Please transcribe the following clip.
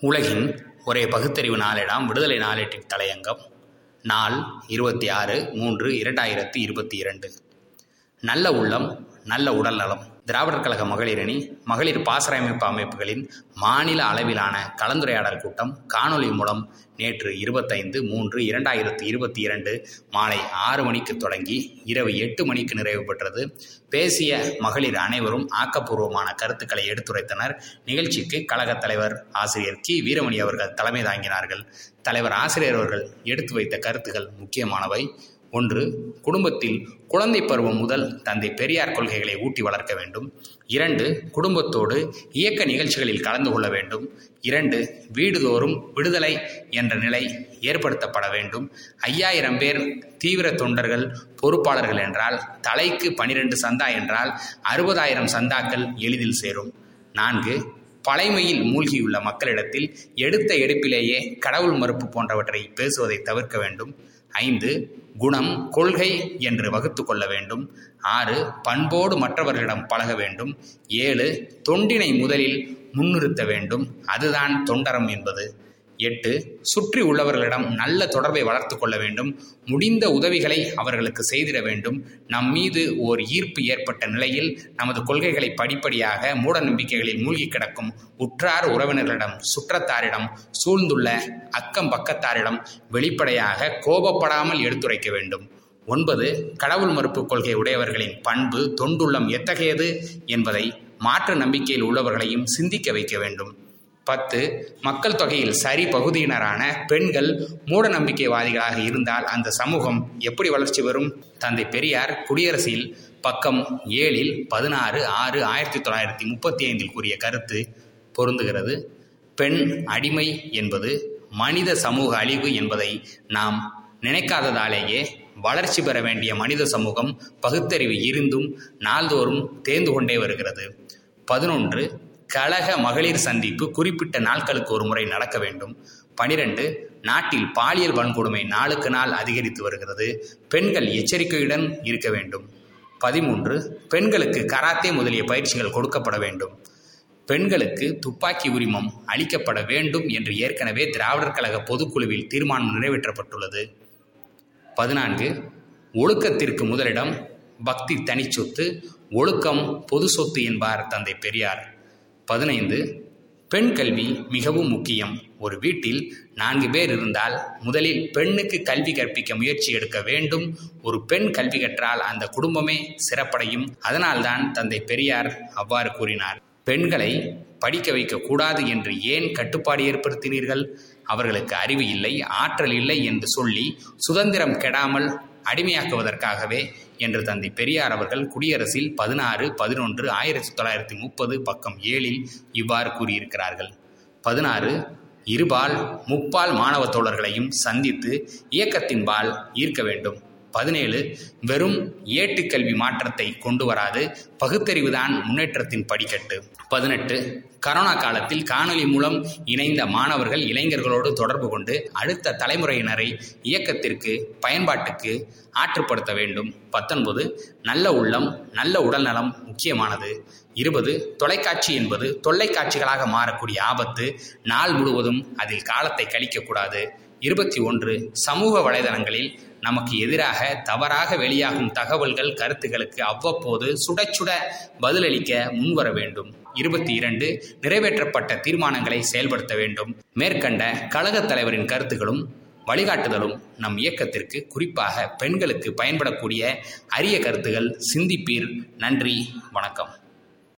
உலகின் ஒரே பகுத்தறிவு நாளேடாம் விடுதலை நாளேட்டின் தலையங்கம். நாள் இருபத்தி ஆறு மூன்று இரண்டாயிரத்தி இருபத்தி இரண்டு. நல்ல உள்ளம் நல்ல உடல் நலம் திராவிடர் கழக மகளிர் அணி மகளிர் பாசரமைப்பு அமைப்புகளின் மாநில அளவிலான கலந்துரையாடல் கூட்டம் காணொலி மூலம் நேற்று இருபத்தைந்து மூன்று இரண்டாயிரத்தி இருபத்தி இரண்டு மாலை ஆறு மணிக்கு தொடங்கி இரவு எட்டு மணிக்கு நிறைவு பெற்றது. பேசிய மகளிர் அனைவரும் ஆக்கப்பூர்வமான கருத்துக்களை எடுத்துரைத்தனர். நிகழ்ச்சிக்கு கழகத் தலைவர் ஆசிரியர் கி. வீரமணி அவர்கள் தலைமை தாங்கினார்கள். தலைவர் ஆசிரியர் அவர்கள் எடுத்து வைத்த கருத்துகள் முக்கியமானவை. ஒன்று குடும்பத்தில் குழந்தை பருவம் முதல் தந்தை பெரியார் கொள்கைகளை ஊட்டி வளர்க்க வேண்டும். இரண்டு குடும்பத்தோடு இயக்க நிகழ்ச்சிகளில் கலந்து கொள்ள வேண்டும். இரண்டு வீடுதோறும் விடுதலை என்ற நிலை ஏற்படுத்தப்பட வேண்டும். ஐயாயிரம் பேர் தீவிர தொண்டர்கள் பொறுப்பாளர்கள் என்றால் தலைக்கு பனிரெண்டு சந்தா என்றால் அறுபதாயிரம் சந்தாக்கள் எளிதில் சேரும். நான்கு பழைமையில் மூழ்கியுள்ள மக்களிடத்தில் எடுத்த எடுப்பிலேயே கடவுள் மறுப்பு போன்றவற்றை பேசுவதை தவிர்க்க வேண்டும். ஐந்து குணம் கொள்கை என்று வகுத்து கொள்ள வேண்டும். ஆறு பண்போடு மற்றவர்களிடம் பழக வேண்டும். ஏழு தொண்டினை முதலில் முன்னிறுத்த வேண்டும். அதுதான் தொண்டரம் என்பது. எட்டு சுற்றி உள்ளவர்களிடம் நல்ல தொடர்பை வளர்த்து கொள்ள வேண்டும். முடிந்த உதவிகளை அவர்களுக்கு செய்திட வேண்டும். நம் மீது ஓர் ஈர்ப்பு ஏற்பட்ட நிலையில் நமது கொள்கைகளை படிப்படியாக மூட நம்பிக்கைகளில் மூழ்கி கிடக்கும் உற்றார் உறவினர்களிடம் சுற்றத்தாரிடம் சூழ்ந்துள்ள அக்கம் பக்கத்தாரிடம் வெளிப்படையாக கோபப்படாமல் எடுத்துரைக்க வேண்டும். ஒன்பது கடவுள் மறுப்பு கொள்கை உடையவர்களின் பண்பு தொண்டுள்ளம் எத்தகையது என்பதை மாற்று நம்பிக்கையில் உள்ளவர்களையும் சிந்திக்க வைக்க வேண்டும். பத்து மக்கள் தொகையில் சரி பகுதியினரான பெண்கள் மூட நம்பிக்கைவாதிகளாக இருந்தால் அந்த சமூகம் எப்படி வளர்ச்சி வரும் தந்தை பெரியார் குடியரசில் பக்கம் ஏழில் பதினாறு ஆறு ஆயிரத்தி தொள்ளாயிரத்தி முப்பத்தி ஐந்தில் கூறிய கருத்து பொருந்துகிறது. பெண் அடிமை என்பது மனித சமூக அழிவு என்பதை நாம் நினைக்காததாலேயே வளர்ச்சி பெற வேண்டிய மனித சமூகம் பகுத்தறிவு இருந்தும் நாள்தோறும் தேர்ந்து கொண்டே வருகிறது. பதினொன்று கழக மகளிர் சந்திப்பு குறிப்பிட்ட நாட்களுக்கு ஒரு முறை நடக்க வேண்டும். பனிரெண்டு நாட்டில் பாலியல் வன்கொடுமை நாளுக்கு நாள் அதிகரித்து வருகிறது. பெண்கள் எச்சரிக்கையுடன் இருக்க வேண்டும். பதிமூன்று பெண்களுக்கு கராத்தே முதலிய பயிற்சிகள் கொடுக்கப்பட வேண்டும். பெண்களுக்கு துப்பாக்கி உரிமம் அளிக்கப்பட வேண்டும் என்று ஏற்கனவே திராவிடர் கழக பொதுக்குழுவில் தீர்மானம் நிறைவேற்றப்பட்டுள்ளது. பதினான்கு ஒழுக்கத்திற்கு முதலிடம் பக்தி தனிச்சொத்து ஒழுக்கம் பொது சொத்து என்பார் தந்தை பெரியார். பதினைந்து. பெண் கல்வி மிகவும் முக்கியம். ஒரு வீட்டில் நான்கு பேர் இருந்தால் முதலில் பெண்ணுக்கு கல்வி கற்பிக்க முயற்சி எடுக்க வேண்டும். ஒரு பெண் கல்வி கற்றால் அந்த குடும்பமே சிறப்படையும். அதனால்தான் தந்தை பெரியார் அவ்வாறு கூறினார். பெண்களை படிக்க வைக்கக்கூடாது என்று ஏன் கட்டுப்பாடு ஏற்படுத்தினீர்கள்? அவர்களுக்கு அறிவு இல்லை ஆற்றல் இல்லை என்று சொல்லி சுதந்திரம் கெடாமல் அடிமையாக்குவதற்காகவே என்று தந்தை பெரியார் அவர்கள் குடியரசில் பதினாறு பதினொன்று ஆயிரத்தி தொள்ளாயிரத்தி முப்பது பக்கம் ஏழில் இவ்வாறு கூறியிருக்கிறார்கள். பதினாறு இருபால் முப்பால் மாணவ தோழர்களையும் சந்தித்து இயக்கத்தின்பால் ஈர்க்க வேண்டும். பதினேழு வெறும் ஏட்டுக்கல்வி மாற்றத்தை கொண்டு வராது. பகுத்தறிவுதான் முன்னேற்றத்தின் படிக்கட்டு. பதினெட்டு கரோனா காலத்தில் காணொலி மூலம் இணைந்த மாணவர்கள் இளைஞர்களோடு தொடர்பு கொண்டு அடுத்த தலைமுறையினரை இயக்கத்திற்கு பயன்பாட்டுக்கு ஆற்றுப்படுத்த வேண்டும். பத்தொன்பது நல்ல உள்ளம் நல்ல உடல்நலம் முக்கியமானது. இருபது தொலைக்காட்சி என்பது தொல்லைக்காட்சிகளாக மாறக்கூடிய ஆபத்து நாள் முழுவதும் அதில் காலத்தை கழிக்கக்கூடாது. இருபத்தி ஒன்று சமூக வலைதளங்களில் நமக்கு எதிராக தவறாக வெளியாகும் தகவல்கள் கருத்துகளுக்கு அவ்வப்போது சுட சுட பதிலளிக்க முன்வர வேண்டும். இருபத்தி இரண்டு நிறைவேற்றப்பட்ட தீர்மானங்களை செயல்படுத்த வேண்டும். மேற்கண்ட கழகத் தலைவரின் கருத்துகளும் வழிகாட்டுதலும் நம் இயக்கத்திற்கு குறிப்பாக பெண்களுக்கு பயன்படக்கூடிய அரிய கருத்துகள். சிந்திப்பீர். நன்றி. வணக்கம்.